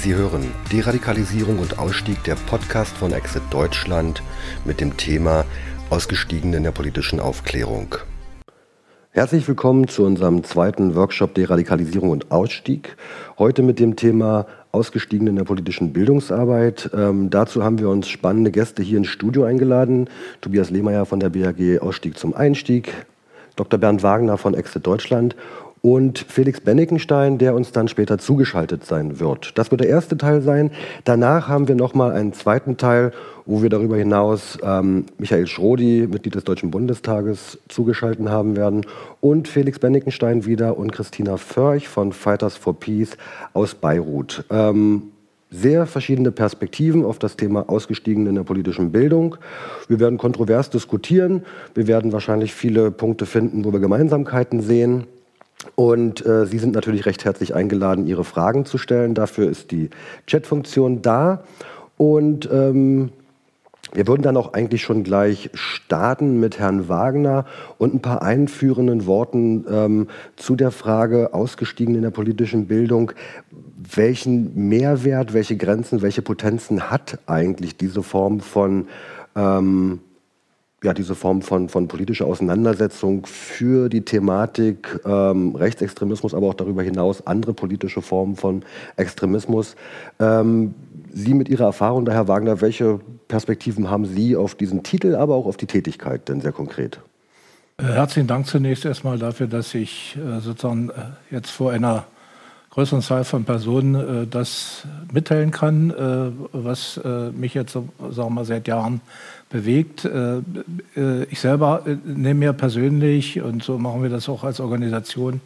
Sie hören Deradikalisierung und Ausstieg der Podcast von Exit Deutschland mit dem Thema Ausgestiegen in der politischen Aufklärung. Herzlich willkommen zu unserem zweiten Workshop Deradikalisierung und Ausstieg. Heute mit dem Thema Ausgestiegen in der politischen Bildungsarbeit. Ähm, dazu haben wir uns spannende Gäste hier ins Studio eingeladen. Tobias Lehmeier von der BAG Ausstieg zum Einstieg, Dr. Bernd Wagner von Exit Deutschland und Felix Bennikenstein, der uns dann später zugeschaltet sein wird. Das wird der erste Teil sein. Danach haben wir nochmal einen zweiten Teil, wo wir darüber hinaus ähm, Michael Schrodi, Mitglied des Deutschen Bundestages, zugeschaltet haben werden und Felix Bennikenstein wieder und Christina Förch von Fighters for Peace aus Beirut. Ähm, sehr verschiedene Perspektiven auf das Thema Ausgestiegen in der politischen Bildung. Wir werden kontrovers diskutieren. Wir werden wahrscheinlich viele Punkte finden, wo wir Gemeinsamkeiten sehen. Und äh, Sie sind natürlich recht herzlich eingeladen, Ihre Fragen zu stellen. Dafür ist die Chat-Funktion da. Und ähm, wir würden dann auch eigentlich schon gleich starten mit Herrn Wagner und ein paar einführenden Worten ähm, zu der Frage, ausgestiegen in der politischen Bildung, welchen Mehrwert, welche Grenzen, welche Potenzen hat eigentlich diese Form von ähm, ja, diese Form von, von politischer Auseinandersetzung für die Thematik ähm, Rechtsextremismus, aber auch darüber hinaus andere politische Formen von Extremismus. Ähm, Sie mit Ihrer Erfahrung, Herr Wagner, welche Perspektiven haben Sie auf diesen Titel, aber auch auf die Tätigkeit denn sehr konkret? Äh, herzlichen Dank zunächst erstmal dafür, dass ich äh, sozusagen äh, jetzt vor einer größeren Zahl von Personen äh, das mitteilen kann, äh, was äh, mich jetzt, sagen wir seit Jahren bewegt. Äh, äh, ich selber äh, nehme mir persönlich, und so machen wir das auch als Organisation,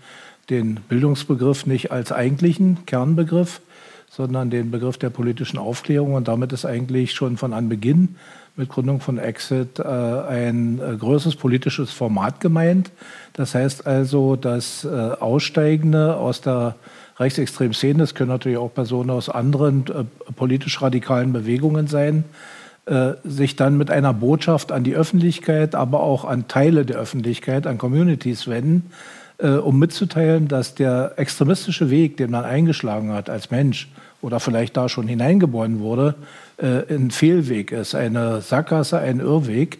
den Bildungsbegriff nicht als eigentlichen Kernbegriff, sondern den Begriff der politischen Aufklärung. Und damit ist eigentlich schon von Anbeginn mit Gründung von Exit ein größeres politisches Format gemeint. Das heißt also, dass Aussteigende aus der rechtsextremen Szene, es können natürlich auch Personen aus anderen politisch radikalen Bewegungen sein, äh, sich dann mit einer Botschaft an die Öffentlichkeit, aber auch an Teile der Öffentlichkeit, an Communities wenden, äh, um mitzuteilen, dass der extremistische Weg, den man eingeschlagen hat als Mensch oder vielleicht da schon hineingeboren wurde, äh, ein Fehlweg ist, eine Sackgasse, ein Irrweg.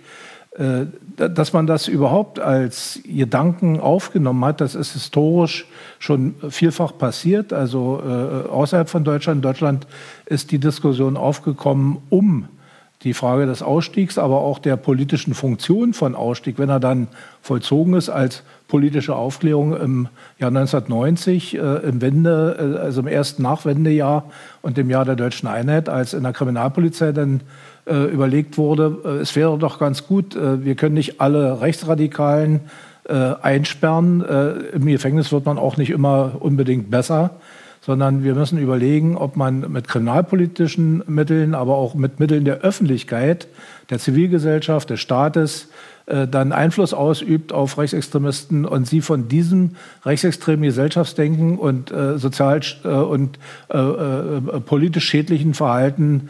Äh, dass man das überhaupt als Gedanken aufgenommen hat, das ist historisch schon vielfach passiert. Also äh, außerhalb von Deutschland. In Deutschland ist die Diskussion aufgekommen um die Frage des Ausstiegs, aber auch der politischen Funktion von Ausstieg, wenn er dann vollzogen ist als politische Aufklärung im Jahr 1990, äh, im Wende, äh, also im ersten Nachwendejahr und im Jahr der deutschen Einheit, als in der Kriminalpolizei dann äh, überlegt wurde, äh, es wäre doch ganz gut, äh, wir können nicht alle Rechtsradikalen äh, einsperren. Im Gefängnis wird man auch nicht immer unbedingt besser sondern wir müssen überlegen, ob man mit kriminalpolitischen Mitteln, aber auch mit Mitteln der Öffentlichkeit, der Zivilgesellschaft, des Staates äh, dann Einfluss ausübt auf Rechtsextremisten und sie von diesem rechtsextremen Gesellschaftsdenken und äh, sozial äh, und äh, politisch schädlichen Verhalten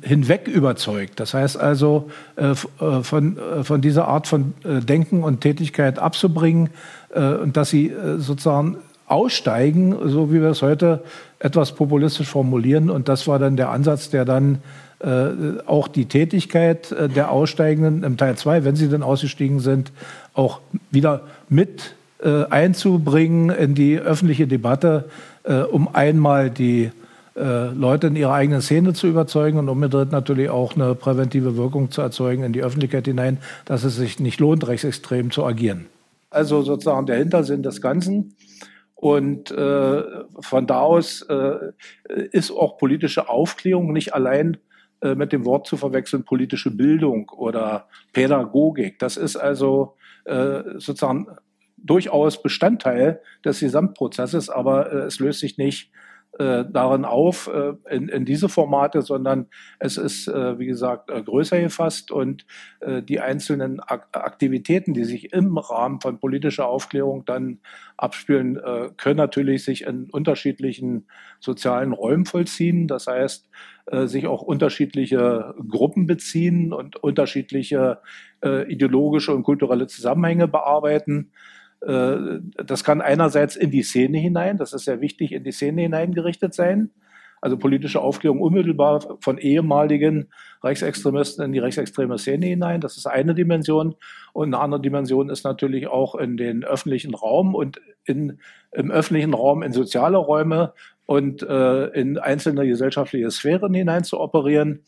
hinweg überzeugt. Das heißt also, von, von dieser Art von Denken und Tätigkeit abzubringen und dass sie sozusagen aussteigen, so wie wir es heute etwas populistisch formulieren. Und das war dann der Ansatz, der dann auch die Tätigkeit äh, der Aussteigenden im Teil 2, wenn sie dann ausgestiegen sind, auch wieder mit äh, einzubringen in die öffentliche Debatte, äh, um einmal die äh, Leute in ihrer eigenen Szene zu überzeugen und umgedreht natürlich auch eine präventive Wirkung zu erzeugen in die Öffentlichkeit hinein, dass es sich nicht lohnt, rechtsextrem zu agieren. Also sozusagen der Hintersinn des Ganzen. Und äh, von da aus äh, ist auch politische Aufklärung nicht allein äh, mit dem Wort zu verwechseln, politische Bildung oder Pädagogik. Das ist also äh, sozusagen durchaus Bestandteil des Gesamtprozesses, aber äh, es löst sich nicht äh, darin auf, äh, in, in diese Formate, sondern es ist, äh, wie gesagt, äh, größer gefasst und äh, die einzelnen Ak Aktivitäten, die sich im Rahmen von politischer Aufklärung dann abspielen, äh, können natürlich sich in unterschiedlichen sozialen Räumen vollziehen. Das heißt, äh, sich auch unterschiedliche Gruppen beziehen und unterschiedliche äh, ideologische und kulturelle Zusammenhänge bearbeiten. Äh, das kann einerseits in die Szene hinein, das ist sehr wichtig, in die Szene hineingerichtet sein. also politische Aufklärung unmittelbar von ehemaligen Rechtsextremisten in die rechtsextreme Szene hinein. Das ist eine Dimension. Und eine andere Dimension ist natürlich auch in den öffentlichen Raum und in, im öffentlichen Raum in soziale Räume und äh, in einzelne gesellschaftliche Sphären hinein zu operieren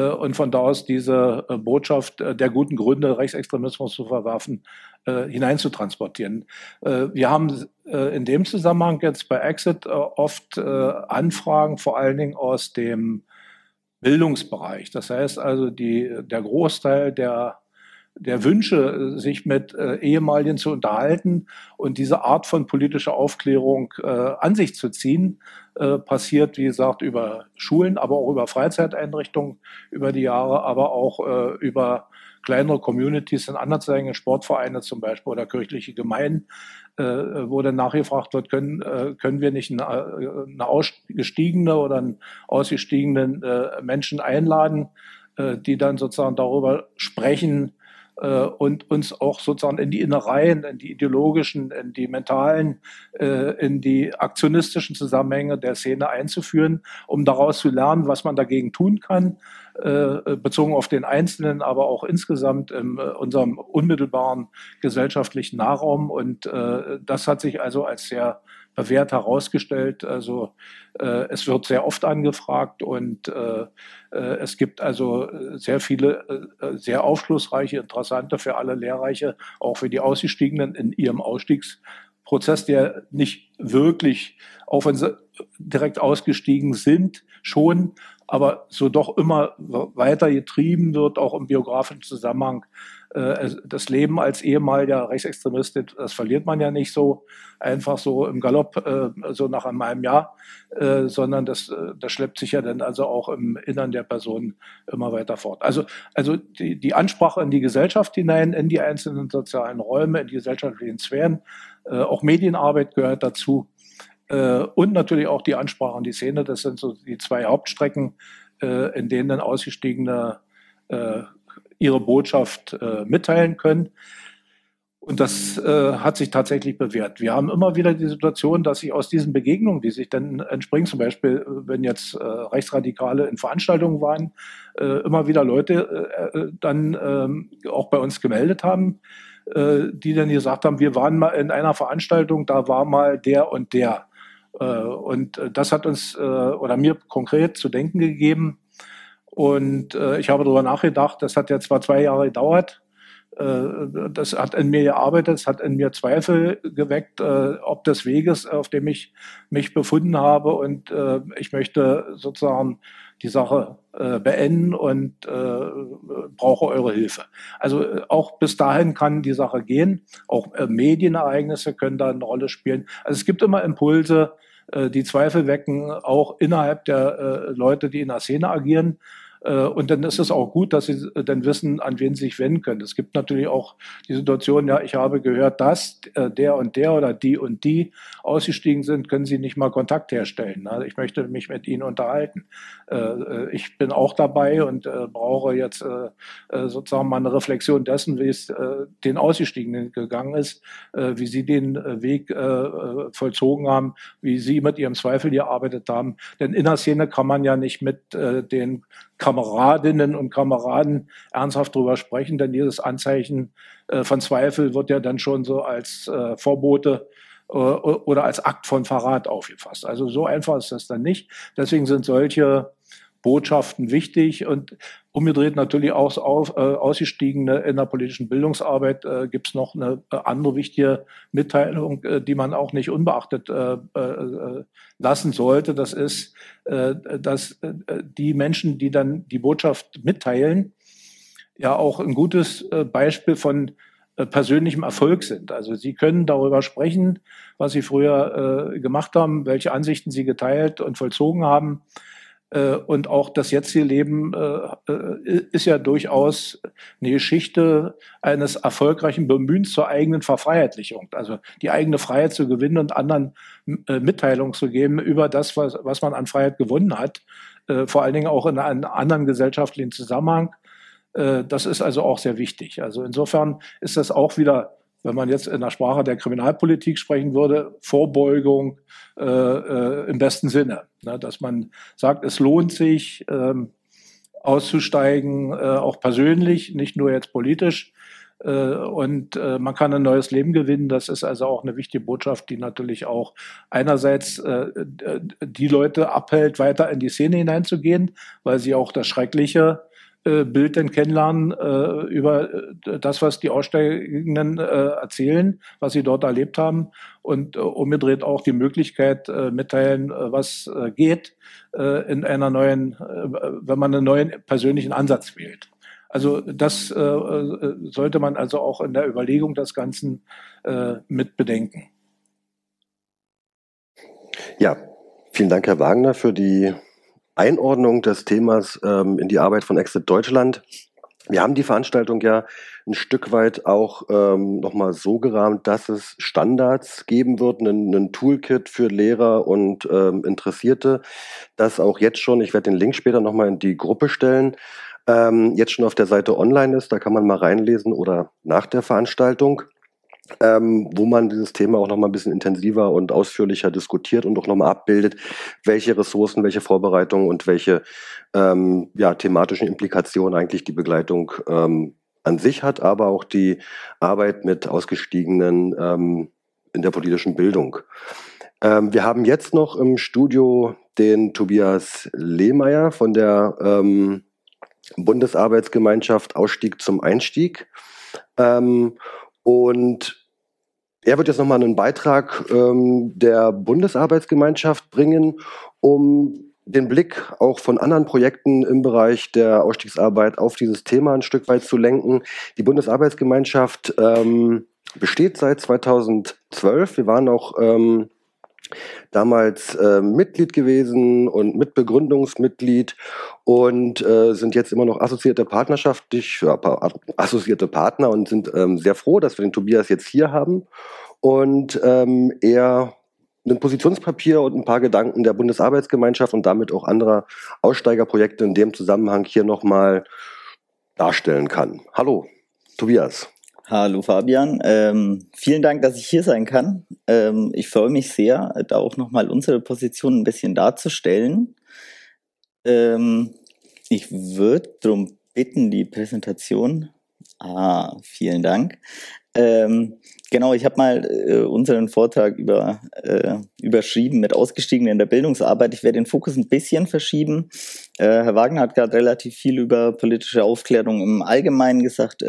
und von da aus diese äh, Botschaft äh, der guten Gründe, Rechtsextremismus zu verwerfen, hineinzutransportieren. Wir haben in dem Zusammenhang jetzt bei Exit oft Anfragen, vor allen Dingen aus dem Bildungsbereich. Das heißt also, die, der Großteil der der Wünsche, sich mit äh, Ehemaligen zu unterhalten und diese Art von politischer Aufklärung äh, an sich zu ziehen, äh, passiert, wie gesagt, über Schulen, aber auch über Freizeiteinrichtungen über die Jahre, aber auch äh, über kleinere Communities in anderen Sportvereine zum Beispiel oder kirchliche Gemeinden, äh, wo dann nachgefragt wird, können, äh, können wir nicht eine, eine ausgestiegene oder einen ausgestiegenen äh, Menschen einladen, äh, die dann sozusagen darüber sprechen, äh, und uns auch sozusagen in die Innereien, in die ideologischen, in die mentalen, äh, in die aktionistischen Zusammenhänge der Szene einzuführen, um daraus zu lernen, was man dagegen tun kann, äh, bezogen auf den Einzelnen, aber auch insgesamt in unserem unmittelbaren gesellschaftlichen Nahraum. Und das hat sich also als sehr bewährt herausgestellt. Also äh, es wird sehr oft angefragt und äh, äh es gibt also äh, sehr viele äh, sehr aufschlussreiche, interessante für alle Lehrreiche, auch für die Ausgestiegenen in ihrem Ausstiegsprozess, der nicht wirklich, auch wenn sie direkt ausgestiegen sind, schon, aber so doch immer weiter getrieben wird, auch im biografischen Zusammenhang äh, das Leben als ehemaliger Rechtsextremist, das verliert man ja nicht so einfach so im Galopp, äh, so nach einem Jahr, äh, sondern das, das schleppt sich ja dann also auch im Innern der Person immer weiter fort. Also, also die, die Ansprache in die Gesellschaft hinein, in die einzelnen sozialen Räume, in die gesellschaftlichen Sphären, auch Medienarbeit gehört dazu. Und natürlich auch die Ansprache an die Szene, das sind so die zwei Hauptstrecken, in denen dann ausgestiegene ihre Botschaft äh, mitteilen können. Und das äh, hat sich tatsächlich bewährt. Wir haben immer wieder die Situation, dass sich aus diesen Begegnungen, die sich dann entspringen, zum Beispiel, wenn jetzt äh, Rechtsradikale in Veranstaltungen waren, äh, immer wieder Leute äh, äh, dann ähm, auch bei uns gemeldet haben, die dann gesagt haben, wir waren mal in einer Veranstaltung, da war mal der und der. und das hat uns oder mir konkret zu denken gegeben, und äh, ich habe darüber nachgedacht, das hat ja zwar zwei Jahre gedauert, äh, das hat in mir gearbeitet, es hat in mir Zweifel geweckt, äh, ob des Weges, auf dem ich mich befunden habe. Und äh, ich möchte sozusagen die Sache äh, beenden und äh, brauche eure Hilfe. Also äh, auch bis dahin kann die Sache gehen. Auch äh, Medienereignisse können da eine Rolle spielen. Also es gibt immer Impulse, äh, die Zweifel wecken, auch innerhalb der Leute, die in der Szene agieren. Äh, und dann ist es auch gut, dass sie äh, dann wissen, an wen sie sich wenden können. Es gibt natürlich auch die Situation, ja, ich habe gehört, dass äh, der und der oder die und die ausgestiegen sind, können sie nicht mal Kontakt herstellen. Also ich möchte mich mit ihnen unterhalten. Ich bin auch dabei und brauche jetzt sozusagen mal eine Reflexion dessen, wie es den Ausgestiegenen gegangen ist, wie sie den Weg vollzogen haben, wie sie mit ihrem Zweifel gearbeitet haben. Denn in der Szene kann man ja nicht mit den Kameradinnen und Kameraden ernsthaft drüber sprechen, denn dieses Anzeichen äh, von Zweifel wird ja dann schon so als äh, Vorbote äh, oder als Akt von Verrat aufgefasst. Also so einfach ist das dann nicht. Deswegen sind solche Botschaften wichtig und umgedreht natürlich auch auf, äh, ausgestiegene in der politischen Bildungsarbeit äh, gibt es noch eine äh, andere wichtige Mitteilung, äh, die man auch nicht unbeachtet äh, äh, lassen sollte. Das ist, äh, dass äh, die Menschen, die dann die Botschaft mitteilen, ja auch ein gutes äh, Beispiel von äh, persönlichem Erfolg sind. Also sie können darüber sprechen, was sie früher äh, gemacht haben, welche Ansichten sie geteilt und vollzogen haben. Äh, und auch das jetzige Leben äh, äh, ist ja durchaus eine Geschichte eines erfolgreichen Bemühens zur eigenen Verfreiheitlichung. Also die eigene Freiheit zu gewinnen und anderen Mitteilungen zu geben über das, was, was man an Freiheit gewonnen hat. Vor allen Dingen auch in einem anderen gesellschaftlichen Zusammenhang. Das ist also auch sehr wichtig. Also insofern ist das auch wieder wenn man jetzt in der Sprache der Kriminalpolitik sprechen würde, Vorbeugung äh, äh, im besten Sinne. Ne? Dass man sagt, es lohnt sich, ähm, auszusteigen, äh, auch persönlich, nicht nur jetzt politisch. Äh, und äh, man kann ein neues Leben gewinnen. Das ist also auch eine wichtige Botschaft, die natürlich auch einerseits äh, die Leute abhält, weiter in die Szene hineinzugehen, weil sie auch das Schreckliche äh, Bild denn kennenlernen äh, über äh, das, was die Aussteigenden äh, erzählen, was sie dort erlebt haben und umgedreht auch die Möglichkeit mitteilen, was geht in einer neuen, wenn man einen neuen persönlichen Ansatz wählt. Also das sollte man also auch in der Überlegung des Ganzen mit bedenken. Ja, vielen Dank, Herr Wagner, für die Einordnung des Themas ähm, in die Arbeit von Exit Deutschland. Wir haben die Veranstaltung ja ein Stück weit auch ähm, nochmal so gerahmt, dass es Standards geben wird, einen Toolkit für Lehrer und ähm, Interessierte, das auch jetzt schon, ich werde den Link später nochmal in die Gruppe stellen, ähm, jetzt schon auf der Seite online ist, da kann man mal reinlesen oder nach der Veranstaltung ähm, wo man dieses Thema auch noch mal ein bisschen intensiver und ausführlicher diskutiert und auch noch mal abbildet, welche Ressourcen, welche Vorbereitungen und welche ähm, ja, thematischen Implikationen eigentlich die Begleitung ähm, an sich hat, aber auch die Arbeit mit Ausgestiegenen ähm, in der politischen Bildung. Ähm, wir haben jetzt noch im Studio den Tobias Lehmeier von der ähm, Bundesarbeitsgemeinschaft Ausstieg zum Einstieg. Ähm, und er wird jetzt nochmal einen Beitrag ähm, der Bundesarbeitsgemeinschaft bringen, um den Blick auch von anderen Projekten im Bereich der Ausstiegsarbeit auf dieses Thema ein Stück weit zu lenken. Die Bundesarbeitsgemeinschaft ähm, besteht seit 2012. Wir waren auch ähm, damals äh, Mitglied gewesen und Mitbegründungsmitglied und äh, sind jetzt immer noch assoziierte partnerschaftlich, ja, assoziierte Partner und sind ähm, sehr froh, dass wir den Tobias jetzt hier haben und ähm, er ein Positionspapier und ein paar Gedanken der Bundesarbeitsgemeinschaft und damit auch anderer Aussteigerprojekte in dem Zusammenhang hier nochmal darstellen kann. Hallo, Tobias. Hallo Fabian, ähm, vielen Dank, dass ich hier sein kann. Ähm, ich freue mich sehr, da auch nochmal unsere Position ein bisschen darzustellen. Ähm, ich würde darum bitten, die Präsentation. Ah, vielen Dank. Ähm, genau, ich habe mal äh, unseren Vortrag über, äh, überschrieben mit Ausgestiegenen in der Bildungsarbeit. Ich werde den Fokus ein bisschen verschieben. Äh, Herr Wagner hat gerade relativ viel über politische Aufklärung im Allgemeinen gesagt.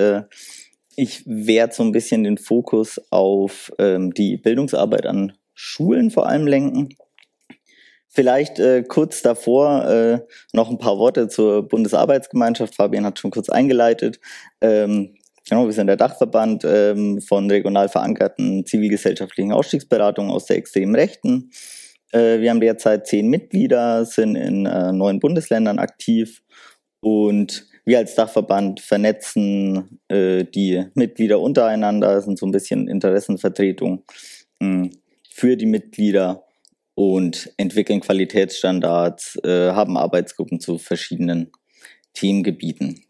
Ich werde so ein bisschen den Fokus auf ähm, die Bildungsarbeit an Schulen vor allem lenken. Vielleicht äh, kurz davor äh, noch ein paar Worte zur Bundesarbeitsgemeinschaft. Fabian hat schon kurz eingeleitet. Ähm, genau, wir sind der Dachverband ähm, von regional verankerten zivilgesellschaftlichen Ausstiegsberatungen aus der extremen Rechten. Äh, wir haben derzeit zehn Mitglieder, sind in äh, neun Bundesländern aktiv und wir als Dachverband vernetzen äh, die Mitglieder untereinander, sind so ein bisschen Interessenvertretung mh, hm, für die Mitglieder und entwickeln Qualitätsstandards, äh, haben Arbeitsgruppen zu verschiedenen Themengebieten.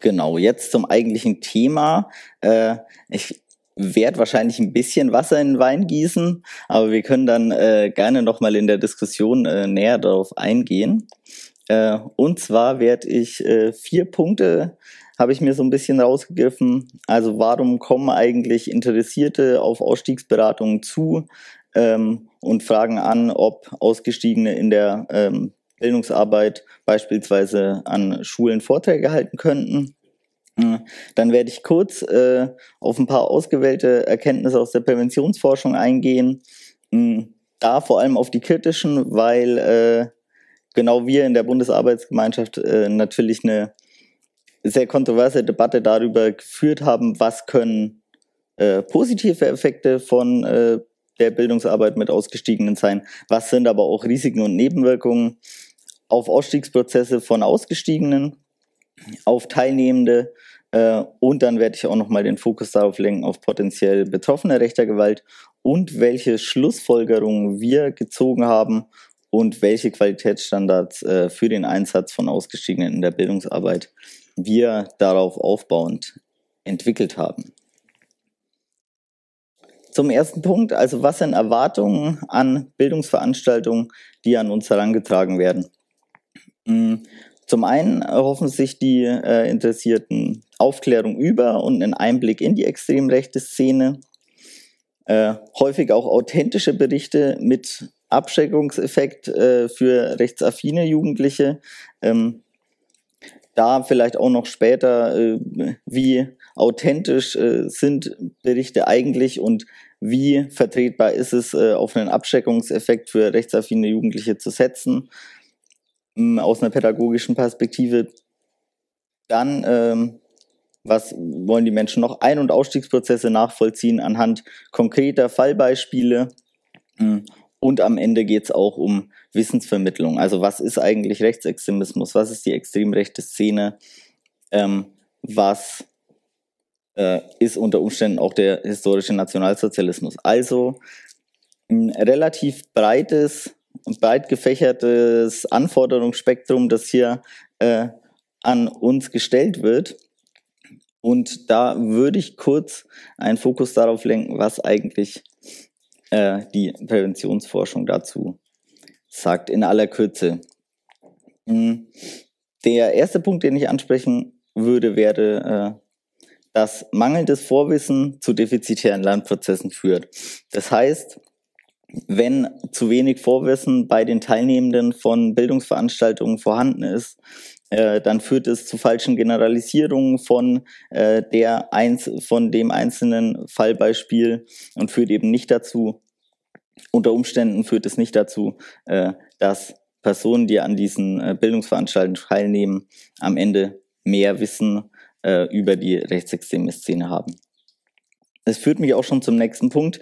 Genau, jetzt zum eigentlichen Thema. Äh, ich werde wahrscheinlich ein bisschen Wasser in den Wein gießen, aber wir können dann äh, gerne nochmal in der Diskussion äh, näher darauf eingehen. Äh, und zwar werde ich äh, vier Punkte habe ich mir so ein bisschen rausgegriffen. Also warum kommen eigentlich Interessierte auf Ausstiegsberatungen zu ähm, und fragen an, ob Ausgestiegene in der ähm, Bildungsarbeit beispielsweise an Schulen Vorträge halten könnten. Äh, dann werde ich kurz äh, auf ein paar ausgewählte Erkenntnisse aus der Präventionsforschung eingehen. Hm, da vor allem auf die kritischen, weil äh, genau wir in der Bundesarbeitsgemeinschaft äh, natürlich eine sehr kontroverse Debatte darüber geführt haben, was können äh, positive Effekte von äh, der Bildungsarbeit mit Ausgestiegenen sein, was sind aber auch Risiken und Nebenwirkungen auf Ausstiegsprozesse von Ausgestiegenen, auf Teilnehmende äh, und dann werde ich auch nochmal den Fokus darauf lenken, auf potenziell Betroffene rechter Gewalt und welche Schlussfolgerungen wir gezogen haben und welche Qualitätsstandards äh, für den Einsatz von Ausgestiegenen in der Bildungsarbeit wir darauf aufbauend entwickelt haben. zum ersten Punkt, also was sind Erwartungen an Bildungsveranstaltungen, die an uns herangetragen werden? Hm, zum einen erhoffen sich die äh, Interessierten Aufklärung über und einen Einblick in die extrem rechte Szene, äh, häufig auch authentische Berichte mit Abschreckungseffekt äh, für rechtsaffine Jugendliche. Ähm, da vielleicht auch noch später, äh, wie authentisch äh, sind Berichte eigentlich und wie vertretbar ist es, äh, auf einen Abschreckungseffekt für rechtsaffine Jugendliche zu setzen, ähm, aus einer pädagogischen Perspektive. Dann, ähm, was wollen die Menschen noch? Ein- und Ausstiegsprozesse nachvollziehen anhand konkreter Fallbeispiele. Und am Ende geht es auch um Wissensvermittlung. Also was ist eigentlich Rechtsextremismus? Was ist die extrem rechte Szene? Ähm, was äh, ist unter Umständen auch der historische Nationalsozialismus? Also ein relativ breites breit gefächertes Anforderungsspektrum, das hier äh, an uns gestellt wird. Und da würde ich kurz einen Fokus darauf lenken, was eigentlich äh, die Präventionsforschung dazu sagt, in aller Kürze. Hm, der erste Punkt, den ich ansprechen würde, wäre, äh, dass mangelndes Vorwissen zu defizitären Lernprozessen führt. Das heißt, wenn zu wenig Vorwissen bei den Teilnehmenden von Bildungsveranstaltungen vorhanden ist, äh, dann führt es zu falschen Generalisierungen von äh, der eins, von dem einzelnen Fallbeispiel und führt eben nicht dazu, unter Umständen führt es nicht dazu, äh, dass Personen, die an diesen äh, Bildungsveranstaltungen teilnehmen, am Ende mehr Wissen äh, über die rechtsextreme Szene haben. Es führt mich auch schon zum nächsten Punkt.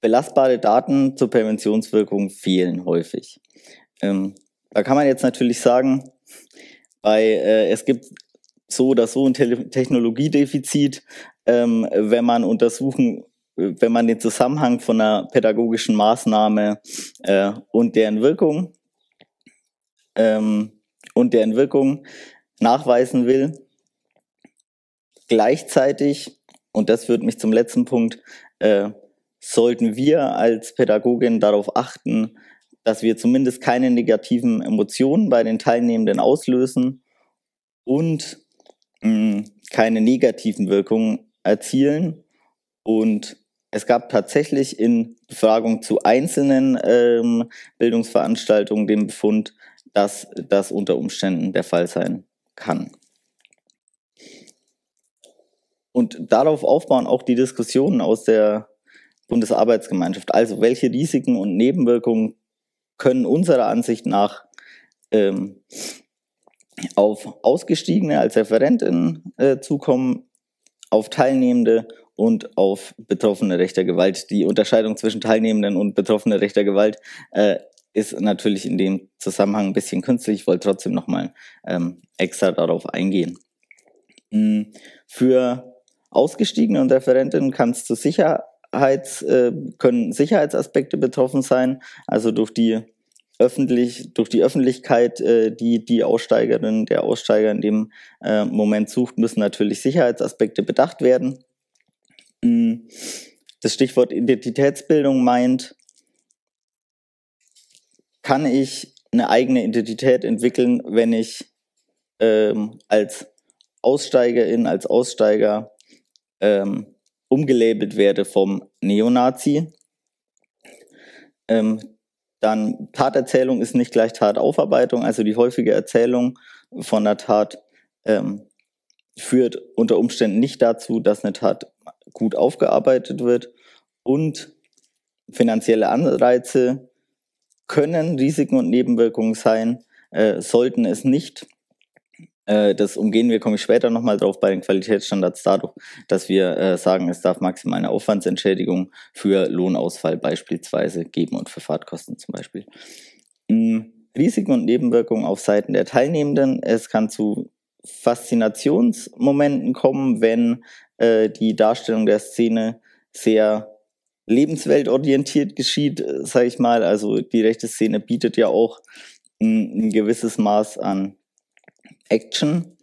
Belastbare Daten zur Präventionswirkung fehlen häufig. Ähm, da kann man jetzt natürlich sagen, bei, äh, es gibt so oder so ein Te Technologiedefizit, ähm, wenn man untersuchen wenn man den Zusammenhang von einer pädagogischen Maßnahme äh, und deren Wirkung ähm, und deren Wirkung nachweisen will, gleichzeitig, und das führt mich zum letzten Punkt, äh, sollten wir als Pädagogin darauf achten, dass wir zumindest keine negativen Emotionen bei den Teilnehmenden auslösen und mh, keine negativen Wirkungen erzielen und es gab tatsächlich in Befragung zu einzelnen ähm, Bildungsveranstaltungen den Befund, dass das unter Umständen der Fall sein kann. Und darauf aufbauen auch die Diskussionen aus der Bundesarbeitsgemeinschaft. Also welche Risiken und Nebenwirkungen können unserer Ansicht nach ähm, auf Ausgestiegene als Referentin äh, zukommen, auf Teilnehmende und auf Betroffene rechter Gewalt. Die Unterscheidung zwischen Teilnehmenden und Betroffene rechter Gewalt äh, ist natürlich in dem Zusammenhang ein bisschen künstlich. Ich wollte trotzdem nochmal ähm, extra darauf eingehen. Mhm. Für Ausgestiegene und Referentinnen kann es zu Sicherheits, äh, können Sicherheitsaspekte betroffen sein, also durch die öffentlich, durch die Öffentlichkeit, äh, die die Aussteigerin, der Aussteiger in dem äh, Moment sucht, müssen natürlich Sicherheitsaspekte bedacht werden. Hm, das Stichwort Identitätsbildung meint, kann ich eine eigene Identität entwickeln, wenn ich ähm, als Aussteigerin, als Aussteiger ähm, umgelabelt werde vom Neonazi. Ähm, dann Taterzählung ist nicht gleich Tataufarbeitung, also die häufige Erzählung von der Tat ähm, führt unter Umständen nicht dazu, dass eine Tat gut aufgearbeitet wird und finanzielle Anreize können Risiken und Nebenwirkungen sein, äh, sollten es nicht. Äh, das umgehen wir, komme ich später nochmal drauf bei den Qualitätsstandards dadurch, dass wir äh, sagen, es darf maximal eine Aufwandsentschädigung für Lohnausfall beispielsweise geben und für Fahrtkosten zum Beispiel. Mhm. Risiken und Nebenwirkungen auf Seiten der Teilnehmenden. Es kann zu Faszinationsmomenten kommen, wenn äh, die Darstellung der Szene sehr lebensweltorientiert geschieht, äh, sage ich mal. Also die rechte Szene bietet ja auch ein, ein gewisses Maß an Action.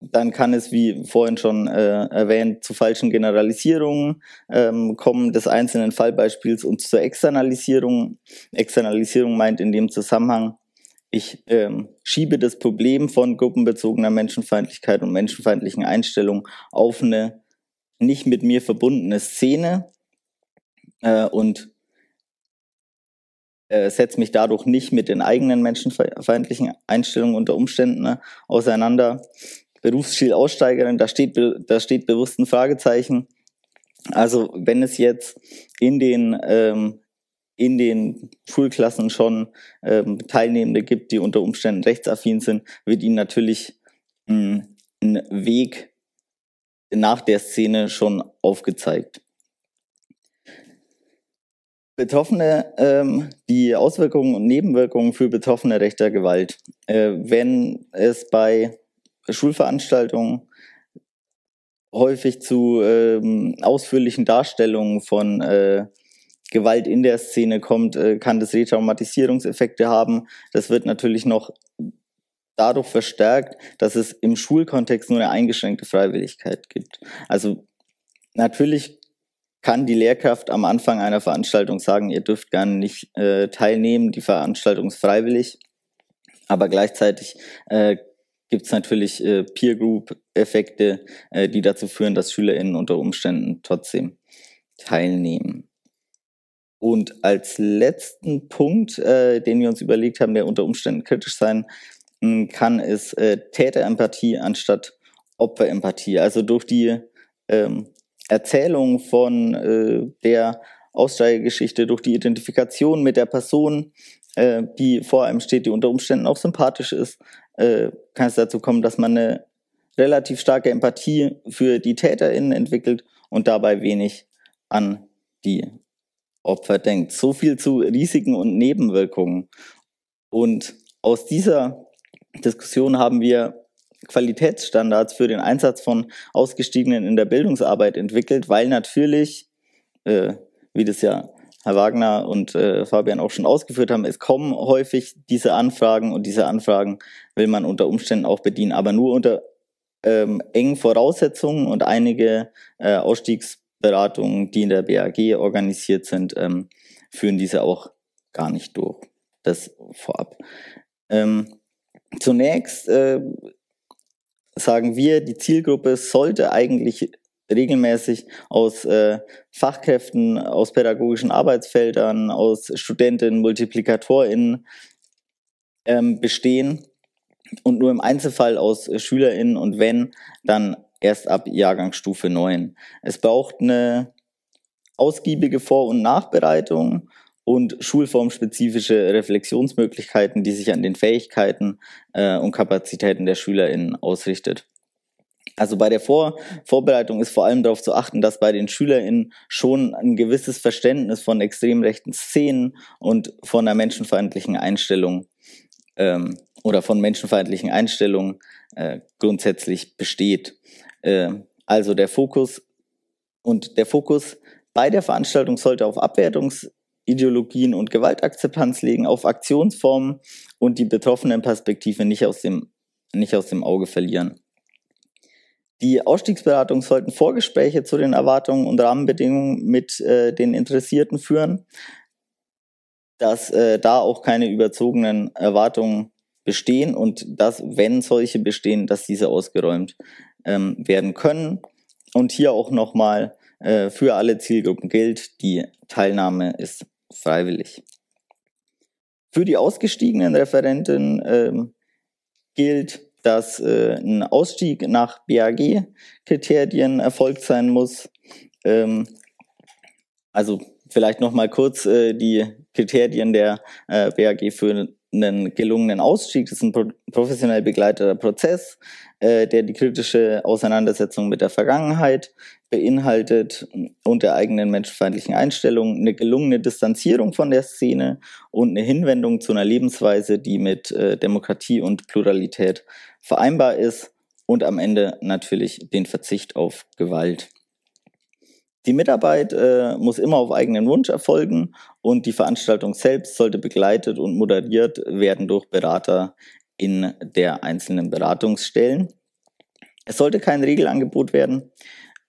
dann kann es, wie vorhin schon äh, erwähnt, zu falschen Generalisierungen ähm, kommen des einzelnen Fallbeispiels und zur Externalisierung. Externalisierung meint in dem Zusammenhang, ich ähm, schiebe das Problem von gruppenbezogener Menschenfeindlichkeit und menschenfeindlichen Einstellungen auf eine nicht mit mir verbundene Szene äh, und äh, setze mich dadurch nicht mit den eigenen menschenfeindlichen Einstellungen unter Umständen ne, auseinander. Berufsziel-Aussteigerin, da steht, da steht bewusst ein Fragezeichen. Also wenn es jetzt in den, ähm, in den Schulklassen schon ähm, Teilnehmende gibt, die unter Umständen rechtsaffin sind, wird ihnen natürlich mh, hm, ein Weg nach der Szene schon aufgezeigt. Betroffene, ähm, die Auswirkungen und Nebenwirkungen für Betroffene rechter Gewalt. Äh, wenn es bei Schulveranstaltungen häufig zu ähm, ausführlichen Darstellungen von äh, Gewalt in der Szene kommt, äh, kann das Retraumatisierungseffekte haben. Das wird natürlich noch dadurch verstärkt, dass es im Schulkontext nur eine eingeschränkte Freiwilligkeit gibt. Also natürlich kann die Lehrkraft am Anfang einer Veranstaltung sagen, ihr dürft gerne nicht äh, teilnehmen, die Veranstaltung ist freiwillig, aber gleichzeitig äh, gibt es natürlich äh, Peer Group-Effekte, äh, die dazu führen, dass SchülerInnen unter Umständen trotzdem teilnehmen. Und als letzten Punkt, äh, den wir uns überlegt haben, der unter Umständen kritisch sein hm, kann, ist äh, Täterempathie anstatt Opferempathie. Also durch die ähm, Erzählung von äh, der Aussteigergeschichte, durch die Identifikation mit der Person, äh, die vor einem steht, die unter Umständen auch sympathisch ist, äh, kann es dazu kommen, dass man eine relativ starke Empathie für die TäterInnen entwickelt und dabei wenig an die Opfer denkt. So viel zu Risiken und Nebenwirkungen. Und aus dieser Diskussion haben wir Qualitätsstandards für den Einsatz von Ausgestiegenen in der Bildungsarbeit entwickelt, weil natürlich, äh, wie das ja Herr Wagner und äh, Fabian auch schon ausgeführt haben, es kommen häufig diese Anfragen und diese Anfragen will man unter Umständen auch bedienen, aber nur unter ähm, engen Voraussetzungen und einige äh, Ausstiegsberatungen, die in der BAG organisiert sind, ähm, führen diese auch gar nicht durch. Das vorab. Ähm, zunächst äh, sagen wir, die Zielgruppe sollte eigentlich regelmäßig aus äh, Fachkräften, aus pädagogischen Arbeitsfeldern, aus Studentinnen, MultiplikatorInnen ähm, bestehen und nur im Einzelfall aus SchülerInnen und wenn, dann erst ab Jahrgangsstufe 9. Es braucht eine ausgiebige Vor- und Nachbereitung und schulformspezifische Reflexionsmöglichkeiten, die sich an den Fähigkeiten äh, und Kapazitäten der SchülerInnen ausrichtet. Also bei der Vor Vorbereitung ist vor allem darauf zu achten, dass bei den SchülerInnen schon ein gewisses Verständnis von extrem rechten Szenen und von einer menschenfeindlichen Einstellung ähm, oder von menschenfeindlichen Einstellungen äh, grundsätzlich besteht. Äh, also der Fokus und der Fokus bei der Veranstaltung sollte auf Abwertungsideologien und Gewaltakzeptanz legen, auf Aktionsformen und die betroffenen Perspektive nicht aus dem, nicht aus dem Auge verlieren. Die Ausstiegsberatungen sollten Vorgespräche zu den Erwartungen und Rahmenbedingungen mit äh, den Interessierten führen, dass äh, da auch keine überzogenen Erwartungen bestehen und dass, wenn solche bestehen, dass diese ausgeräumt ähm, werden können. Und hier auch nochmal äh, für alle Zielgruppen gilt, die Teilnahme ist freiwillig. Für die ausgestiegenen Referenten ähm, gilt, dass äh, ein Ausstieg nach BAG-Kriterien erfolgt sein muss. Ähm, also vielleicht noch mal kurz äh, die Kriterien der äh, BAG für einen gelungenen Ausstieg. Das ist ein pro professionell begleiteter Prozess, äh, der die kritische Auseinandersetzung mit der Vergangenheit beinhaltet und der eigenen menschenfeindlichen Einstellung, eine gelungene Distanzierung von der Szene und eine Hinwendung zu einer Lebensweise, die mit äh, Demokratie und Pluralität vereinbar ist und am Ende natürlich den Verzicht auf Gewalt. Die Mitarbeit äh, muss immer auf eigenen Wunsch erfolgen und die Veranstaltung selbst sollte begleitet und moderiert werden durch Berater in der einzelnen Beratungsstellen. Es sollte kein Regelangebot werden,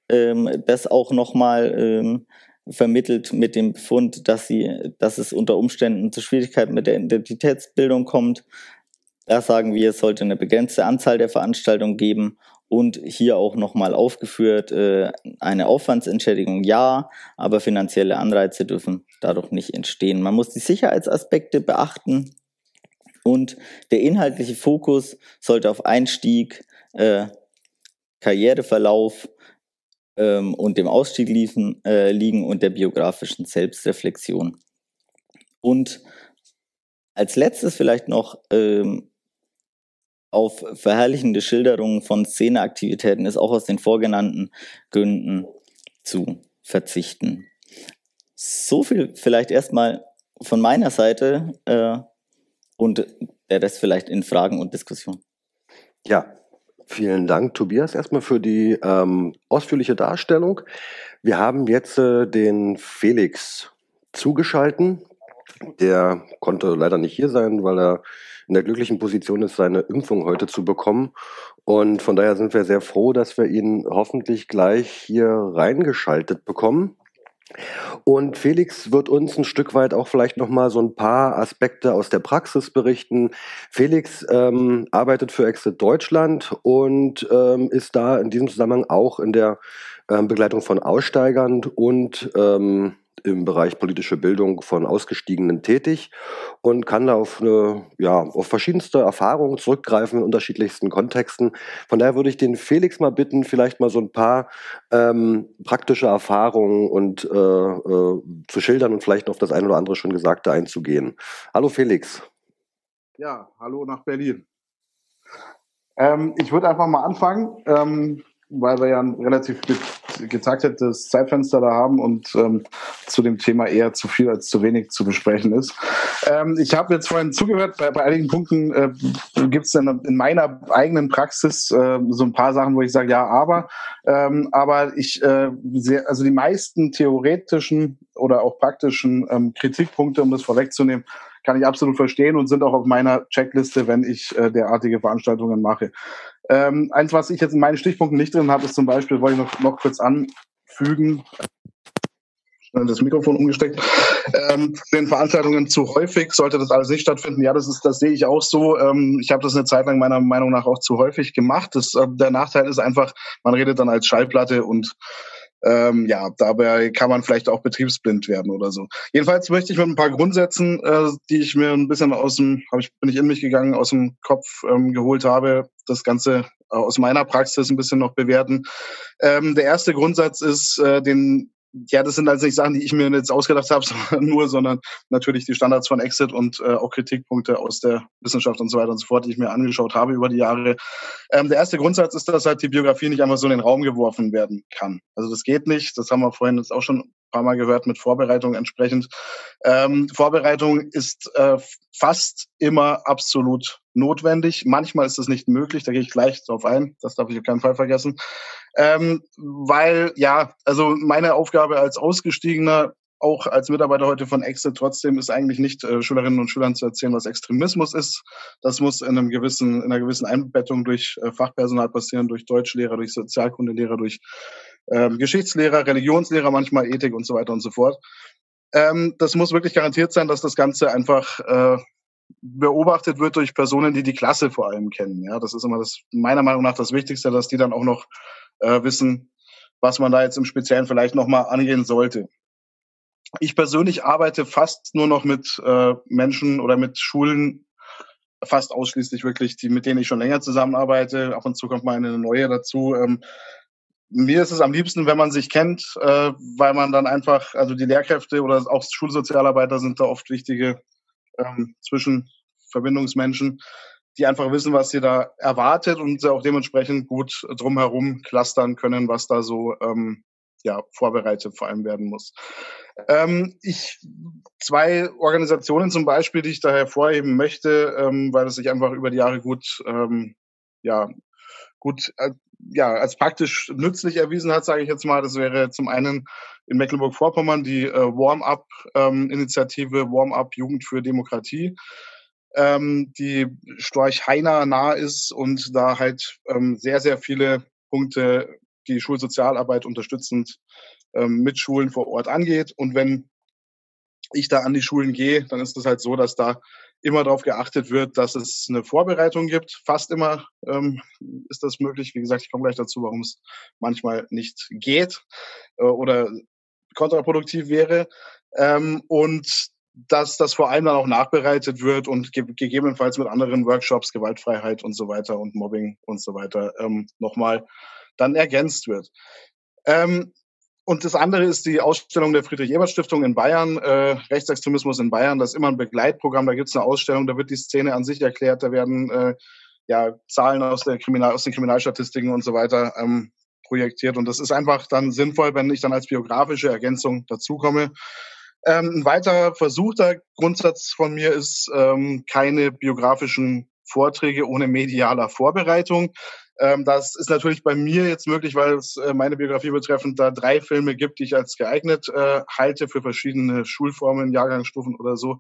ähm, das auch nochmal ähm, vermittelt mit dem Befund, dass, sie, dass es unter Umständen zu Schwierigkeiten mit der Identitätsbildung kommt. Da sagen wir, es sollte eine begrenzte Anzahl der Veranstaltungen geben und hier auch nochmal aufgeführt, äh, eine Aufwandsentschädigung ja, aber finanzielle Anreize dürfen dadurch nicht entstehen. Man muss die Sicherheitsaspekte beachten und der inhaltliche Fokus sollte auf Einstieg, äh, Karriereverlauf ähm, und dem Ausstieg liefen, äh, liegen und der biografischen Selbstreflexion. Und als letztes vielleicht noch ähm, auf verherrlichende Schilderungen von Szeneaktivitäten ist auch aus den vorgenannten Gründen zu verzichten. So viel vielleicht erstmal von meiner Seite äh, und der Rest vielleicht in Fragen und Diskussionen. Ja, vielen Dank, Tobias, erstmal für die ähm, ausführliche Darstellung. Wir haben jetzt äh, den Felix zugeschalten. Der konnte leider nicht hier sein, weil er in der glücklichen Position ist, seine Impfung heute zu bekommen. Und von daher sind wir sehr froh, dass wir ihn hoffentlich gleich hier reingeschaltet bekommen. Und Felix wird uns ein Stück weit auch vielleicht noch mal so ein paar Aspekte aus der Praxis berichten. Felix ähm, arbeitet für Exit Deutschland und ähm, ist da in diesem Zusammenhang auch in der ähm, Begleitung von Aussteigern und ähm, im Bereich politische Bildung von Ausgestiegenen tätig und kann da auf, eine, ja, auf verschiedenste Erfahrungen zurückgreifen in unterschiedlichsten Kontexten. Von daher würde ich den Felix mal bitten, vielleicht mal so ein paar ähm, praktische Erfahrungen und äh, äh, zu schildern und vielleicht noch auf das eine oder andere schon Gesagte einzugehen. Hallo Felix. Ja, hallo nach Berlin. Ähm, ich würde einfach mal anfangen. Ähm, weil wir ja ein relativ getaktetes Zeitfenster da haben und ähm, zu dem Thema eher zu viel als zu wenig zu besprechen ist. Ähm, ich habe jetzt vorhin zugehört, bei, bei einigen Punkten äh, gibt es dann in meiner eigenen Praxis äh, so ein paar Sachen, wo ich sage, ja, aber, ähm, aber ich, äh, sehr, also die meisten theoretischen oder auch praktischen ähm, Kritikpunkte, um das vorwegzunehmen, kann ich absolut verstehen und sind auch auf meiner Checkliste, wenn ich äh, derartige Veranstaltungen mache. Ähm, eins, was ich jetzt in meinen Stichpunkten nicht drin habe, ist zum Beispiel, wollte ich noch, noch kurz anfügen, das Mikrofon umgesteckt. Ähm, den Veranstaltungen zu häufig sollte das alles nicht stattfinden. Ja, das ist, das sehe ich auch so. Ähm, ich habe das eine Zeit lang meiner Meinung nach auch zu häufig gemacht. Das, äh, der Nachteil ist einfach, man redet dann als Schallplatte und ähm, ja, dabei kann man vielleicht auch betriebsblind werden oder so. Jedenfalls möchte ich mit ein paar Grundsätzen, äh, die ich mir ein bisschen aus dem, hab ich, bin ich in mich gegangen, aus dem Kopf ähm, geholt habe, das Ganze aus meiner Praxis ein bisschen noch bewerten. Ähm, der erste Grundsatz ist, äh, den ja, das sind also nicht Sachen, die ich mir jetzt ausgedacht habe, sondern nur, sondern natürlich die Standards von Exit und äh, auch Kritikpunkte aus der Wissenschaft und so weiter und so fort, die ich mir angeschaut habe über die Jahre. Ähm, der erste Grundsatz ist, dass halt die Biografie nicht einfach so in den Raum geworfen werden kann. Also das geht nicht. Das haben wir vorhin jetzt auch schon ein paar Mal gehört mit Vorbereitung entsprechend. Ähm, Vorbereitung ist äh, fast immer absolut notwendig. Manchmal ist es nicht möglich, da gehe ich gleich drauf ein, das darf ich auf keinen Fall vergessen. Ähm, weil, ja, also meine Aufgabe als Ausgestiegener, auch als Mitarbeiter heute von Exit trotzdem ist eigentlich nicht äh, Schülerinnen und Schülern zu erzählen, was Extremismus ist. Das muss in einem gewissen, in einer gewissen Einbettung durch äh, Fachpersonal passieren, durch Deutschlehrer, durch Sozialkundelehrer, durch ähm, Geschichtslehrer, Religionslehrer, manchmal Ethik und so weiter und so fort. Ähm, das muss wirklich garantiert sein, dass das Ganze einfach äh, beobachtet wird durch Personen, die die Klasse vor allem kennen. Ja, das ist immer das meiner Meinung nach das Wichtigste, dass die dann auch noch äh, wissen, was man da jetzt im Speziellen vielleicht nochmal angehen sollte. Ich persönlich arbeite fast nur noch mit äh, Menschen oder mit Schulen, fast ausschließlich wirklich, die, mit denen ich schon länger zusammenarbeite. Ab und zu kommt mal eine neue dazu. Ähm, mir ist es am liebsten, wenn man sich kennt, äh, weil man dann einfach, also die Lehrkräfte oder auch Schulsozialarbeiter sind da oft wichtige ähm, Zwischenverbindungsmenschen, die einfach wissen, was sie da erwartet und auch dementsprechend gut drumherum clustern können, was da so ähm, ja, vorbereitet vor allem werden muss. Ähm, ich zwei Organisationen zum Beispiel, die ich da hervorheben möchte, ähm, weil es sich einfach über die Jahre gut ähm, ja gut äh, ja als praktisch nützlich erwiesen hat, sage ich jetzt mal. Das wäre zum einen in Mecklenburg-Vorpommern die äh, Warm-up-Initiative ähm, Warm-up Jugend für Demokratie ähm, die Storch Heiner nah ist und da halt ähm, sehr, sehr viele Punkte die Schulsozialarbeit unterstützend ähm, mit Schulen vor Ort angeht. Und wenn ich da an die Schulen gehe, dann ist es halt so, dass da immer darauf geachtet wird, dass es eine Vorbereitung gibt. Fast immer ähm, ist das möglich. Wie gesagt, ich komme gleich dazu, warum es manchmal nicht geht äh, oder kontraproduktiv wäre. Ähm, und dass das vor allem dann auch nachbereitet wird und ge gegebenenfalls mit anderen Workshops, Gewaltfreiheit und so weiter und Mobbing und so weiter ähm, nochmal dann ergänzt wird. Ähm, und das andere ist die Ausstellung der Friedrich-Ebert-Stiftung in Bayern, äh, Rechtsextremismus in Bayern. Das ist immer ein Begleitprogramm. Da gibt es eine Ausstellung, da wird die Szene an sich erklärt. Da werden äh, ja Zahlen aus, der Kriminal aus den Kriminalstatistiken und so weiter ähm, projektiert. Und das ist einfach dann sinnvoll, wenn ich dann als biografische Ergänzung dazukomme. Ähm, ein weiterer versuchter Grundsatz von mir ist ähm, keine biografischen Vorträge ohne medialer Vorbereitung. Ähm, das ist natürlich bei mir jetzt möglich, weil es äh, meine Biografie betreffend da drei Filme gibt, die ich als geeignet äh, halte für verschiedene Schulformen, Jahrgangsstufen oder so.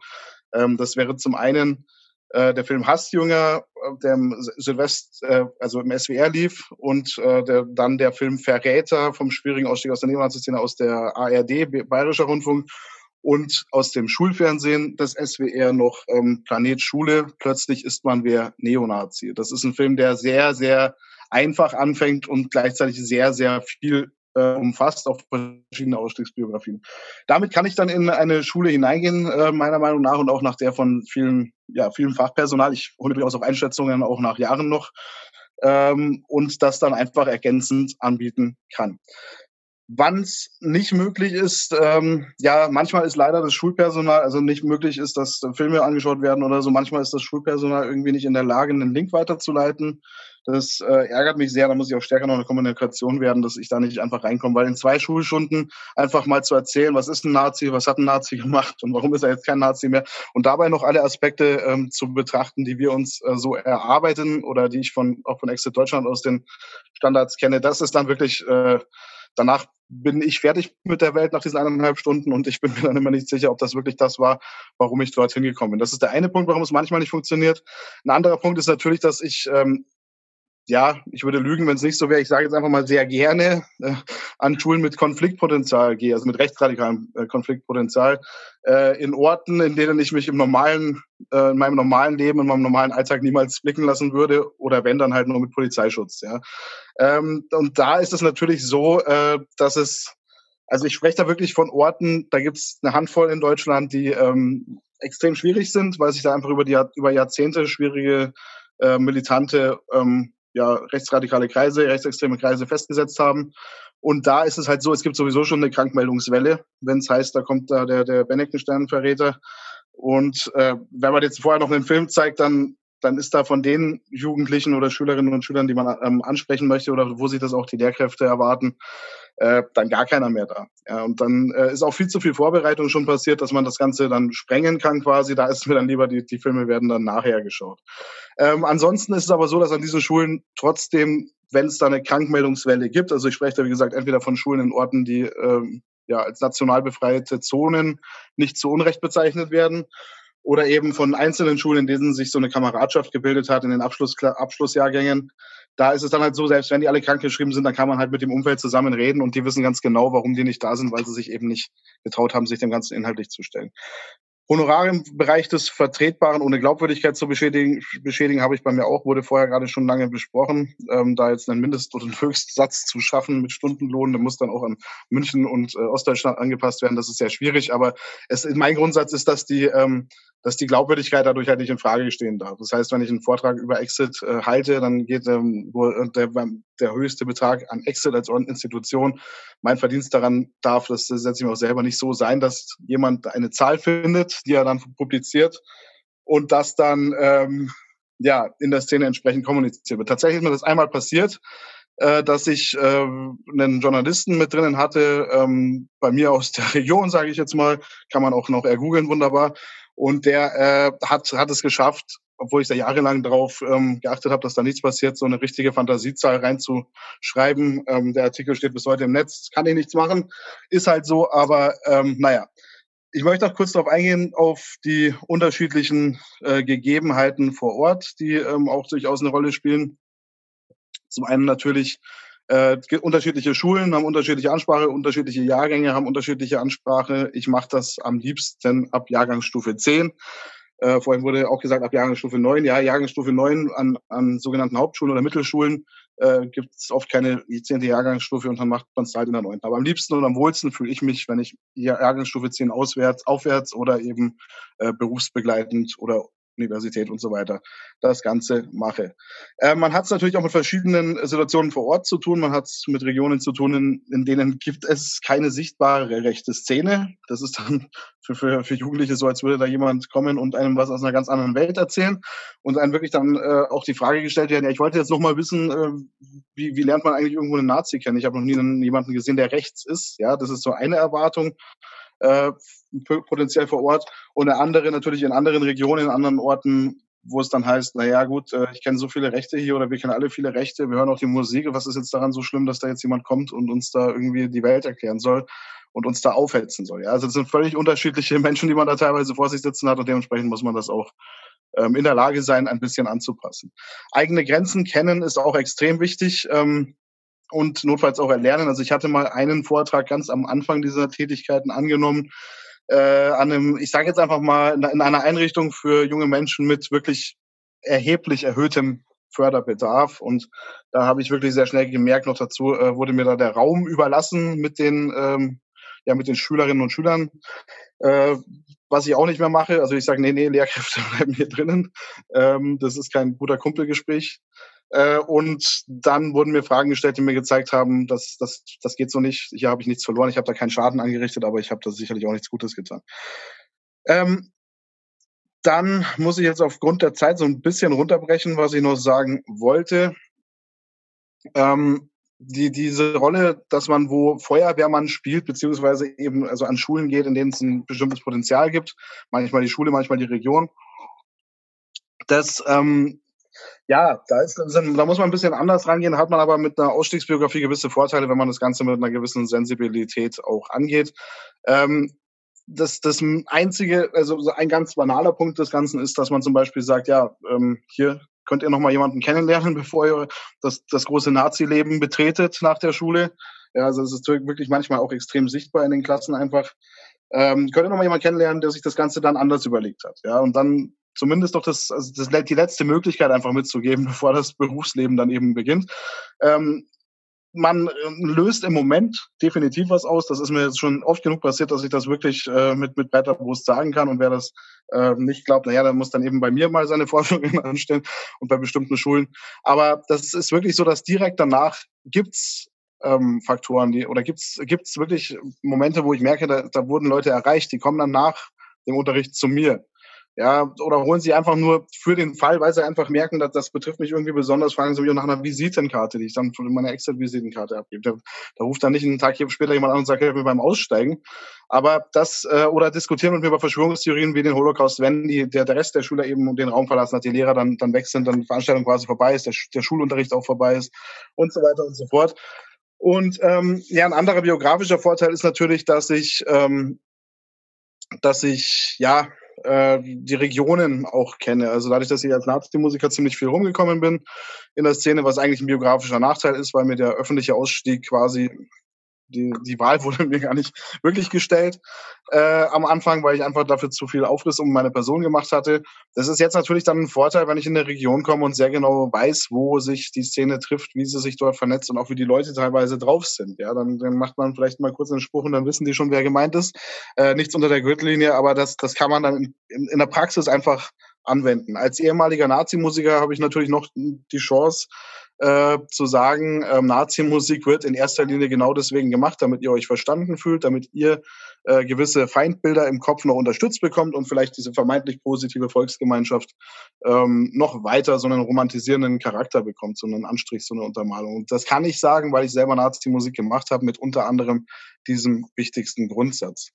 Ähm, das wäre zum einen äh, der Film Hassjünger, äh, der im Silvest, äh, also im SWR lief und äh, der, dann der Film Verräter vom schwierigen Ausstieg aus der Neonazistszene aus der ARD, Bayerischer Rundfunk und aus dem Schulfernsehen des SWR noch ähm, Planet Schule. Plötzlich ist man wer Neonazi. Das ist ein Film, der sehr, sehr einfach anfängt und gleichzeitig sehr, sehr viel äh, umfasst auf verschiedene Ausstiegsbiografien. Damit kann ich dann in eine Schule hineingehen, äh, meiner Meinung nach, und auch nach der von vielen, ja, vielen Fachpersonal. Ich hole durchaus auch Einschätzungen, auch nach Jahren noch, ähm, und das dann einfach ergänzend anbieten kann. Wann es nicht möglich ist, ähm, ja, manchmal ist leider das Schulpersonal, also nicht möglich ist, dass Filme angeschaut werden oder so. Manchmal ist das Schulpersonal irgendwie nicht in der Lage, einen Link weiterzuleiten. Das äh, ärgert mich sehr. Da muss ich auch stärker noch eine Kommunikation werden, dass ich da nicht einfach reinkomme. Weil in zwei Schulstunden einfach mal zu erzählen, was ist ein Nazi, was hat ein Nazi gemacht und warum ist er jetzt kein Nazi mehr und dabei noch alle Aspekte ähm, zu betrachten, die wir uns äh, so erarbeiten oder die ich von auch von Exit Deutschland aus den Standards kenne, das ist dann wirklich äh, danach bin ich fertig mit der Welt nach diesen eineinhalb Stunden und ich bin mir dann immer nicht sicher, ob das wirklich das war, warum ich dorthin gekommen bin. Das ist der eine Punkt, warum es manchmal nicht funktioniert. Ein anderer Punkt ist natürlich, dass ich ähm, ja, ich würde lügen, wenn es nicht so wäre. Ich sage jetzt einfach mal sehr gerne äh, an Schulen mit Konfliktpotenzial gehe, also mit rechtsradikalem äh, Konfliktpotenzial, äh, in Orten, in denen ich mich im normalen, äh, in meinem normalen Leben, in meinem normalen Alltag niemals blicken lassen würde, oder wenn dann halt nur mit Polizeischutz. Ja, ähm, und da ist es natürlich so, äh, dass es, also ich spreche da wirklich von Orten, da gibt es eine Handvoll in Deutschland, die ähm, extrem schwierig sind, weil sich da einfach über die über Jahrzehnte schwierige äh, militante ähm, ja, rechtsradikale Kreise, rechtsextreme Kreise festgesetzt haben. Und da ist es halt so, es gibt sowieso schon eine Krankmeldungswelle, wenn es heißt, da kommt da der, der Beneckenstern-Verräter. Und äh, wenn man jetzt vorher noch einen Film zeigt, dann, dann ist da von den Jugendlichen oder Schülerinnen und Schülern, die man ähm, ansprechen möchte oder wo sich das auch die Lehrkräfte erwarten, äh, dann gar keiner mehr da. Ja, und dann äh, ist auch viel zu viel Vorbereitung schon passiert, dass man das Ganze dann sprengen kann quasi. Da ist mir dann lieber, die, die Filme werden dann nachher geschaut. Ähm, ansonsten ist es aber so, dass an diesen Schulen trotzdem, wenn es da eine Krankmeldungswelle gibt, also ich spreche da wie gesagt entweder von Schulen in Orten, die ähm, ja als national befreite Zonen nicht zu Unrecht bezeichnet werden, oder eben von einzelnen Schulen, in denen sich so eine Kameradschaft gebildet hat in den Abschluss, Abschlussjahrgängen. Da ist es dann halt so, selbst wenn die alle krankgeschrieben sind, dann kann man halt mit dem Umfeld zusammen reden und die wissen ganz genau, warum die nicht da sind, weil sie sich eben nicht getraut haben, sich dem Ganzen inhaltlich zu stellen. Honorare im Bereich des Vertretbaren ohne Glaubwürdigkeit zu beschädigen, beschädigen habe ich bei mir auch, wurde vorher gerade schon lange besprochen. Ähm, da jetzt einen Mindest- oder einen Höchstsatz zu schaffen mit Stundenlohn, der muss dann auch an München und äh, Ostdeutschland angepasst werden. Das ist sehr schwierig, aber es, mein Grundsatz ist, dass die, ähm, dass die Glaubwürdigkeit dadurch halt nicht in Frage stehen darf. Das heißt, wenn ich einen Vortrag über Exit äh, halte, dann geht ähm, äh, der, der höchste Betrag an Exit als Institution. Mein Verdienst daran darf, das setze ich mir auch selber nicht so sein, dass jemand eine Zahl findet, die er dann publiziert und das dann ähm, ja in der Szene entsprechend kommuniziert wird. Tatsächlich ist mir das einmal passiert, äh, dass ich äh, einen Journalisten mit drinnen hatte, ähm, bei mir aus der Region, sage ich jetzt mal, kann man auch noch ergoogeln, wunderbar. Und der äh, hat, hat es geschafft, obwohl ich da jahrelang darauf ähm, geachtet habe, dass da nichts passiert, so eine richtige Fantasiezahl reinzuschreiben. Ähm, der Artikel steht bis heute im Netz, kann ich nichts machen, ist halt so, aber ähm, naja. ich möchte auch kurz darauf eingehen, auf die unterschiedlichen äh, Gegebenheiten vor Ort, die ähm, auch durchaus eine Rolle spielen. Zum einen natürlich äh, unterschiedliche Schulen haben unterschiedliche Ansprache, unterschiedliche Jahrgänge haben unterschiedliche Ansprache. Ich mache das am liebsten ab Jahrgangsstufe 10. Äh, vorhin wurde auch gesagt, ab Jahrgangsstufe 9. Ja, Jahrgangsstufe 9 an, an sogenannten Hauptschulen oder Mittelschulen äh, gibt es oft keine zehnte Jahrgangsstufe und dann macht man es halt in der neunten. Aber am liebsten und am wohlsten fühle ich mich, wenn ich Jahrgangsstufe 10 auswärts, aufwärts oder eben äh, berufsbegleitend oder Universität und so weiter das Ganze mache. Äh, man hat es natürlich auch mit verschiedenen Situationen vor Ort zu tun. Man hat es mit Regionen zu tun, in, in, denen gibt es keine sichtbare rechte Szene. Das ist dann für, für, für Jugendliche so, als würde da jemand kommen und einem was aus einer ganz anderen Welt erzählen und einem wirklich dann äh, auch die Frage gestellt werden, ja, ich wollte jetzt noch mal wissen, äh, wie, wie lernt man eigentlich irgendwo einen Nazi kennen? Ich habe noch nie einen, jemanden gesehen, der rechts ist. Ja, das ist so eine Erwartung äh, potenziell vor Ort und eine andere natürlich in anderen Regionen, in anderen Orten, wo es dann heißt, naja gut, äh, ich kenne so viele Rechte hier oder wir kennen alle viele Rechte, wir hören auch die Musik, was ist jetzt daran so schlimm, dass da jetzt jemand kommt und uns da irgendwie die Welt erklären soll und uns da aufhetzen soll. Ja? Also das sind völlig unterschiedliche Menschen, die man da teilweise vor sich sitzen hat und dementsprechend muss man das auch ähm, in der Lage sein, ein bisschen anzupassen. Eigene Grenzen kennen ist auch extrem wichtig. Ähm, und notfalls auch erlernen. Also ich hatte mal einen Vortrag ganz am Anfang dieser Tätigkeiten angenommen, äh, an einem, ich sage jetzt einfach mal, in einer Einrichtung für junge Menschen mit wirklich erheblich erhöhtem Förderbedarf. Und da habe ich wirklich sehr schnell gemerkt, noch dazu äh, wurde mir da der Raum überlassen mit den, ähm, ja, mit den Schülerinnen und Schülern. Äh, was ich auch nicht mehr mache. Also ich sage, nee, nee, Lehrkräfte bleiben hier drinnen. Ähm, das ist kein guter Kumpelgespräch. Äh, und dann wurden mir Fragen gestellt, die mir gezeigt haben, dass das, das geht so nicht. Hier habe ich nichts verloren. Ich habe da keinen Schaden angerichtet, aber ich habe da sicherlich auch nichts Gutes getan. Ähm, dann muss ich jetzt aufgrund der Zeit so ein bisschen runterbrechen, was ich noch sagen wollte. Ähm, die, diese Rolle, dass man wo Feuerwehrmann spielt, beziehungsweise eben also an Schulen geht, in denen es ein bestimmtes Potenzial gibt, manchmal die Schule, manchmal die Region, das ähm, ja, da, ist, da muss man ein bisschen anders rangehen, hat man aber mit einer Ausstiegsbiografie gewisse Vorteile, wenn man das Ganze mit einer gewissen Sensibilität auch angeht. Ähm, das, das einzige, also ein ganz banaler Punkt des Ganzen ist, dass man zum Beispiel sagt, ja, ähm, hier könnt ihr noch mal jemanden kennenlernen, bevor ihr das, das große Nazi-Leben betretet nach der Schule. Ja, also es ist wirklich manchmal auch extrem sichtbar in den Klassen einfach. Ähm, könnt ihr noch mal jemanden kennenlernen, der sich das Ganze dann anders überlegt hat. Ja, und dann zumindest doch das, also das, die letzte Möglichkeit einfach mitzugeben, bevor das Berufsleben dann eben beginnt. Ähm, man ähm, löst im Moment definitiv was aus. Das ist mir jetzt schon oft genug passiert, dass ich das wirklich äh, mit, mit breiter Brust sagen kann. Und wer das äh, nicht glaubt, naja, dann muss dann eben bei mir mal seine Forschungen anstellen und bei bestimmten Schulen. Aber das ist wirklich so, dass direkt danach gibt's ähm, Faktoren, die oder gibt's gibt's wirklich Momente, wo ich merke, da, da wurden Leute erreicht, die kommen dann nach dem Unterricht zu mir ja, oder holen sie einfach nur für den Fall, weil sie einfach merken, dass das betrifft mich irgendwie besonders, fragen sie mich nach einer Visitenkarte, die ich dann von meiner Excel-Visitenkarte abgebe. Da, da, ruft dann nicht einen Tag später jemand an und sagt, helf mir beim Aussteigen. Aber das, äh, oder diskutieren mit mir über Verschwörungstheorien wie den Holocaust, wenn die, der, der Rest der Schüler eben den Raum verlassen hat, die Lehrer dann, dann weg sind, dann die Veranstaltung quasi vorbei ist, der, der Schulunterricht auch vorbei ist und so weiter und so fort. Und ähm, ja, ein anderer biografischer Vorteil ist natürlich, dass ich, ähm, dass ich ja äh, die Regionen auch kenne. Also dadurch, dass ich als Nazi-Musiker ziemlich viel rumgekommen bin in der Szene, was eigentlich ein biografischer Nachteil ist, weil mir der öffentliche Ausstieg quasi die, die Wahl wurde mir gar nicht wirklich gestellt äh, am Anfang, weil ich einfach dafür zu viel Aufriss um meine Person gemacht hatte. Das ist jetzt natürlich dann ein Vorteil, wenn ich in der Region komme und sehr genau weiß, wo sich die Szene trifft, wie sie sich dort vernetzt und auch wie die Leute teilweise drauf sind. Ja, dann, dann macht man vielleicht mal kurz einen Spruch und dann wissen die schon, wer gemeint ist. Äh, nichts unter der Gürtellinie, aber das, das kann man dann in, in, in der Praxis einfach anwenden. Als ehemaliger Nazi-Musiker habe ich natürlich noch die Chance, äh, zu sagen, ähm, Nazi-Musik wird in erster Linie genau deswegen gemacht, damit ihr euch verstanden fühlt, damit ihr äh, gewisse Feindbilder im Kopf noch unterstützt bekommt und vielleicht diese vermeintlich positive Volksgemeinschaft ähm, noch weiter so einen romantisierenden Charakter bekommt, so einen Anstrich, so eine Untermalung. Und das kann ich sagen, weil ich selber Nazi-Musik gemacht habe, mit unter anderem diesem wichtigsten Grundsatz.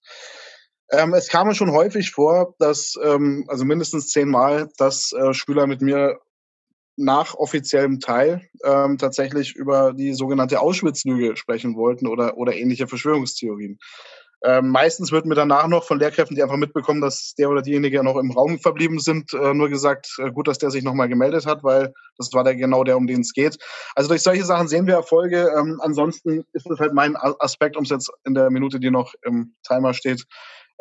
Ähm, es kam mir schon häufig vor, dass, ähm, also mindestens zehnmal, dass äh, Schüler mit mir nach offiziellem Teil ähm, tatsächlich über die sogenannte Auschwitz-Lüge sprechen wollten oder, oder ähnliche Verschwörungstheorien. Ähm, meistens wird mir danach noch von Lehrkräften, die einfach mitbekommen, dass der oder diejenige noch im Raum verblieben sind, äh, nur gesagt, äh, gut, dass der sich nochmal gemeldet hat, weil das war der genau der, um den es geht. Also durch solche Sachen sehen wir Erfolge. Ähm, ansonsten ist es halt mein Aspekt, um es jetzt in der Minute, die noch im Timer steht,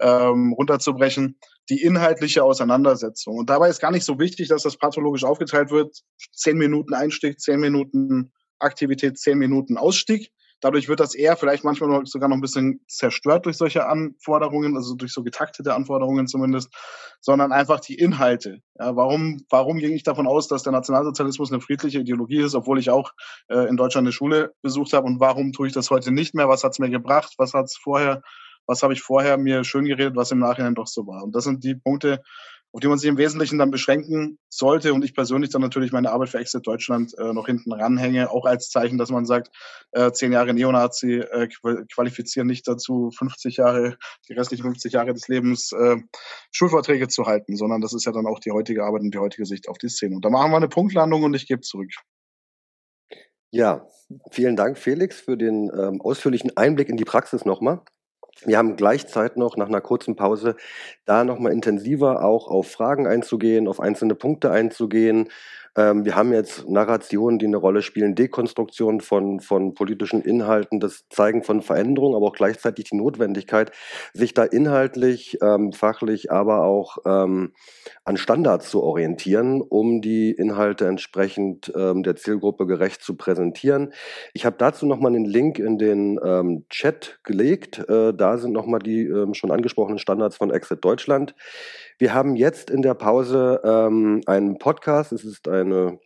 ähm, runterzubrechen, die inhaltliche Auseinandersetzung. Und dabei ist gar nicht so wichtig, dass das pathologisch aufgeteilt wird. Zehn Minuten Einstieg, zehn Minuten Aktivität, zehn Minuten Ausstieg. Dadurch wird das eher vielleicht manchmal noch, sogar noch ein bisschen zerstört durch solche Anforderungen, also durch so getaktete Anforderungen zumindest, sondern einfach die Inhalte. Ja, warum, warum ging ich davon aus, dass der Nationalsozialismus eine friedliche Ideologie ist, obwohl ich auch äh, in Deutschland eine Schule besucht habe und warum tue ich das heute nicht mehr? Was hat es mir gebracht? Was hat es vorher was habe ich vorher mir schön geredet, was im Nachhinein doch so war. Und das sind die Punkte, auf die man sich im Wesentlichen dann beschränken sollte und ich persönlich dann natürlich meine Arbeit für Exit Deutschland äh, noch hinten ranhänge, auch als Zeichen, dass man sagt, äh, zehn Jahre Neonazi äh, qualifizieren nicht dazu, 50 Jahre, die restlichen 50 Jahre des Lebens äh, Schulvorträge zu halten, sondern das ist ja dann auch die heutige Arbeit und die heutige Sicht auf die Szene. Und da machen wir eine Punktlandung und ich gebe zurück. Ja, vielen Dank, Felix, für den ähm, ausführlichen Einblick in die Praxis nochmal. Wir haben gleichzeitig noch nach einer kurzen Pause da nochmal intensiver auch auf Fragen einzugehen, auf einzelne Punkte einzugehen, ähm, wir haben jetzt Narrationen, die eine Rolle spielen, Dekonstruktion von, von politischen Inhalten, das Zeigen von Veränderungen, aber auch gleichzeitig die Notwendigkeit, sich da inhaltlich, ähm, fachlich, aber auch ähm, an Standards zu orientieren, um die Inhalte entsprechend ähm, der Zielgruppe gerecht zu präsentieren. Ich habe dazu nochmal einen Link in den ähm, Chat gelegt. Äh, da sind nochmal die ähm, schon angesprochenen Standards von Exit Deutschland. Wir haben jetzt in der Pause ähm, einen Podcast. Es ist eine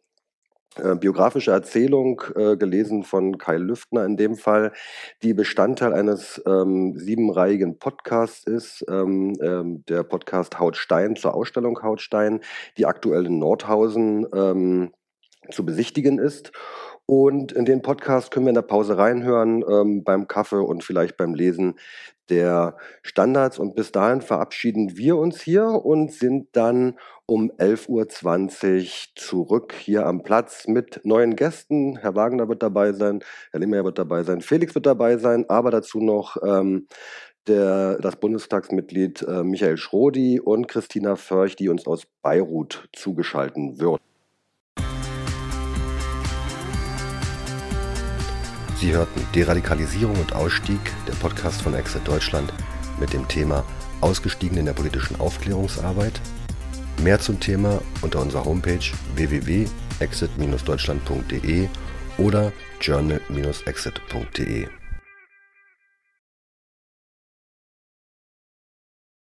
äh, biografische Erzählung, äh, gelesen von Kai Lüftner in dem Fall, die Bestandteil eines ähm, siebenreihigen Podcasts ist. Ähm, ähm, der Podcast Hautstein zur Ausstellung Hautstein, die aktuell in Nordhausen ähm, zu besichtigen ist. Und in den Podcast können wir in der Pause reinhören, ähm, beim Kaffee und vielleicht beim Lesen der Standards. Und bis dahin verabschieden wir uns hier und sind dann um 11.20 Uhr zurück hier am Platz mit neuen Gästen. Herr Wagner wird dabei sein, Herr Lehmer wird dabei sein, Felix wird dabei sein, aber dazu noch ähm, der, das Bundestagsmitglied äh, Michael Schrodi und Christina Förch, die uns aus Beirut zugeschalten wird. Sie hörten Deradikalisierung und Ausstieg, der Podcast von Exit Deutschland mit dem Thema Ausgestiegen in der politischen Aufklärungsarbeit. Mehr zum Thema unter unserer Homepage www.exit-deutschland.de oder journal-exit.de.